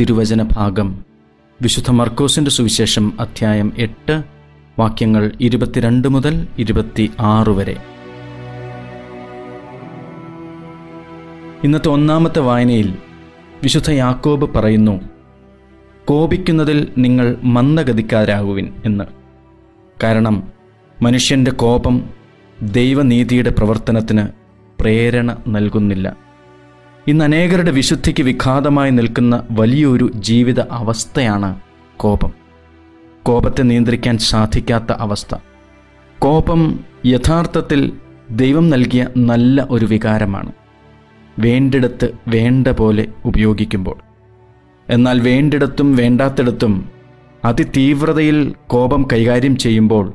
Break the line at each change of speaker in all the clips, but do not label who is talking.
തിരുവചന ഭാഗം വിശുദ്ധ മർക്കോസിന്റെ സുവിശേഷം അധ്യായം എട്ട് വാക്യങ്ങൾ ഇരുപത്തിരണ്ട് മുതൽ ഇരുപത്തി ആറ് വരെ. ഇന്നത്തെ ഒന്നാമത്തെ വായനയിൽ വിശുദ്ധ യാക്കോബ് പറയുന്നു കോപിക്കുന്നതിൽ നിങ്ങൾ മന്ദഗതിക്കാരാകുവിൻ എന്ന്. കാരണം മനുഷ്യന്റെ കോപം ദൈവനീതിയുടെ പ്രവർത്തനത്തിന് പ്രേരണ നൽകുന്നില്ല. ഇന്ന് അനേകരുടെ വിശുദ്ധിക്ക് വിഘാതമായി നിൽക്കുന്ന വലിയൊരു ജീവിത അവസ്ഥയാണ് കോപം. കോപത്തെ നിയന്ത്രിക്കാൻ സാധിക്കാത്ത അവസ്ഥ. കോപം യഥാർത്ഥത്തിൽ ദൈവം നൽകിയ നല്ല ഒരു വികാരമാണ്. വേണ്ടിടത്ത് വേണ്ട പോലെ ഉപയോഗിക്കുമ്പോൾ. എന്നാൽ വേണ്ടിടത്തും വേണ്ടാത്തിടത്തും അതിതീവ്രതയിൽ കോപം കൈകാര്യം ചെയ്യുമ്പോൾ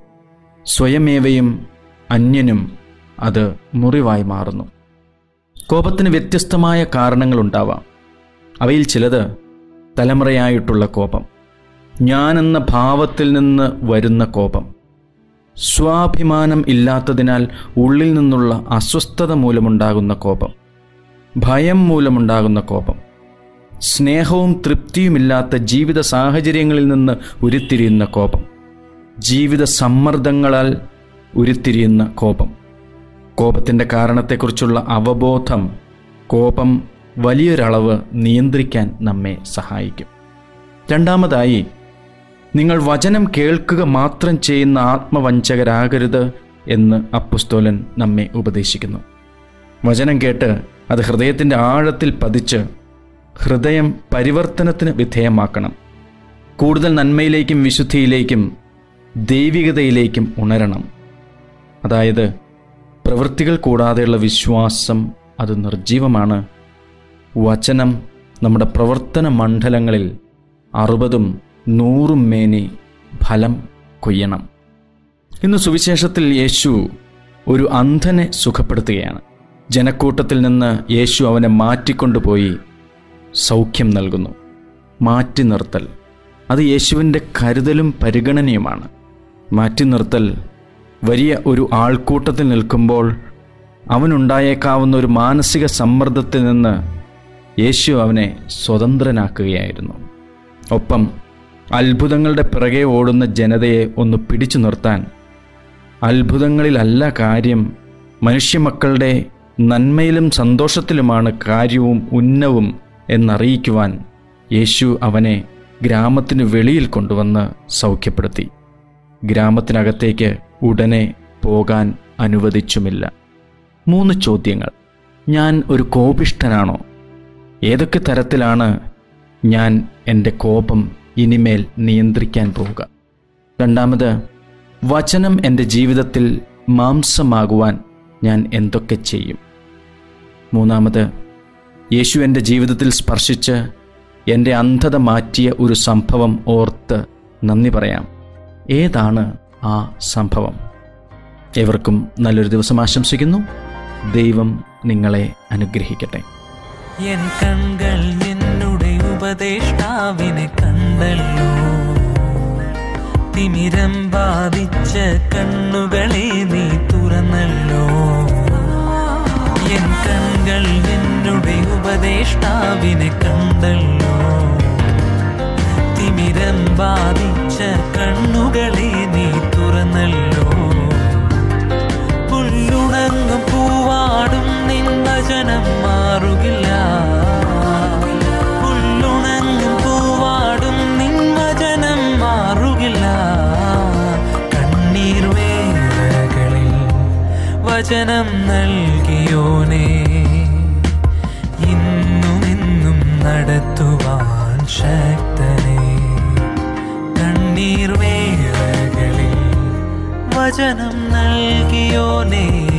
സ്വയമേവയും അന്യനും അത് മുറിവായി മാറുന്നു. കോപത്തിന് വ്യത്യസ്തമായ കാരണങ്ങളുണ്ടാവാം. അവയിൽ ചിലത് തലമുറയായിട്ടുള്ള കോപം ഞാനെന്ന ഭാവത്തിൽ നിന്ന് വരുന്ന കോപം സ്വാഭിമാനം ഇല്ലാത്തതിനാൽ ഉള്ളിൽ നിന്നുള്ള അസ്വസ്ഥത മൂലമുണ്ടാകുന്ന കോപം ഭയം മൂലമുണ്ടാകുന്ന കോപം സ്നേഹവും തൃപ്തിയുമില്ലാത്ത ജീവിത സാഹചര്യങ്ങളിൽ നിന്ന് ഉരുത്തിരിയുന്ന കോപം ജീവിത സമ്മർദ്ദങ്ങളാൽ ഉരുത്തിരിയുന്ന കോപം. കോപത്തിന്റെ കാരണത്തെക്കുറിച്ചുള്ള അവബോധം കോപം വലിയൊരളവ് നിയന്ത്രിക്കാൻ നമ്മെ സഹായിക്കും. രണ്ടാമതായി നിങ്ങൾ വചനം കേൾക്കുക മാത്രം ചെയ്യുന്ന ആത്മവഞ്ചകരാകരുത് എന്ന് അപ്പുസ്തോലൻ നമ്മെ ഉപദേശിക്കുന്നു. വചനം കേട്ട് അത് ഹൃദയത്തിന്റെ ആഴത്തിൽ പതിച്ച് ഹൃദയം പരിവർത്തനത്തിന് വിധേയമാക്കണം. കൂടുതൽ നന്മയിലേക്കും വിശുദ്ധിയിലേക്കും ദൈവികതയിലേക്കും ഉണരണം. അതായത് പ്രവൃത്തികൾ കൂടാതെയുള്ള വിശ്വാസം അത് നിർജീവമാണ് വചനം നമ്മുടെ പ്രവർത്തന മണ്ഡലങ്ങളിൽ അറുപതും നൂറും മേനി ഫലം കൊയ്യണം. ഇന്ന് സുവിശേഷത്തിൽ യേശു ഒരു അന്ധനെ സുഖപ്പെടുത്തുകയാണ്. ജനക്കൂട്ടത്തിൽ നിന്ന് യേശു അവനെ മാറ്റിക്കൊണ്ടുപോയി സൗഖ്യം നൽകുന്നു. മാറ്റി നിർത്തൽ അത് യേശുവിന്റെ കരുതലും പരിഗണനയുമാണ്. മാറ്റി നിർത്തൽ വലിയ ഒരു ആൾക്കൂട്ടത്തിൽ നിൽക്കുമ്പോൾ അവനുണ്ടായേക്കാവുന്ന ഒരു മാനസിക സമ്മർദ്ദത്തിൽ നിന്ന് യേശു അവനെ സ്വതന്ത്രനാക്കുകയായിരുന്നു. ഒപ്പം അത്ഭുതങ്ങളുടെ പിറകെ ഓടുന്ന ജനതയെ ഒന്ന് പിടിച്ചു നിർത്താൻ അത്ഭുതങ്ങളിലല്ല കാര്യം മനുഷ്യമക്കളുടെ നന്മയിലും സന്തോഷത്തിലുമാണ് കാര്യവും ഉന്നവും എന്നറിയിക്കുവാൻ യേശു അവനെ ഗ്രാമത്തിനു വെളിയിൽ കൊണ്ടുവന്ന് സൗഖ്യപ്പെടുത്തി. ഗ്രാമത്തിനകത്തേക്ക് ഉടനെ പോകാൻ അനുവദിച്ചുമില്ല. മൂന്ന് ചോദ്യങ്ങൾ. ഞാൻ ഒരു കോപിഷ്ഠനാണോ? ഏതൊക്കെ തരത്തിലാണ് ഞാൻ എന്റെ കോപം ഇനിമേൽ നിയന്ത്രിക്കാൻ പോവുക രണ്ടാമത് വചനം എന്റെ ജീവിതത്തിൽ മാംസമാകുവാൻ ഞാൻ എന്തൊക്കെ ചെയ്യും? മൂന്നാമത് യേശു എന്റെ ജീവിതത്തിൽ സ്പർശിച്ച് എന്റെ അന്ധത മാറ്റിയ ഒരു സംഭവം ഓർത്ത് നന്ദി പറയാം. ഏതാണ് ആ സംഭവം? ഏവർക്കും നല്ലൊരു ദിവസം ആശംസിക്കുന്നു. ദൈവം നിങ്ങളെ അനുഗ്രഹിക്കട്ടെ.
എൻ കൺകൾ നിന്നുടെ ഉപദേഷ്ടാവിനെ കണ്ടല്ലോ. തിമിരം ബാധിച്ച കണ്ണുകളെ വചനം നൽകിയോനേ. ഇന്നും ഇന്നും നടത്തുവാൻ ശക്തനെ. കണ്ണീർ വേളകളിൽ വചനം നൽകിയോനേ.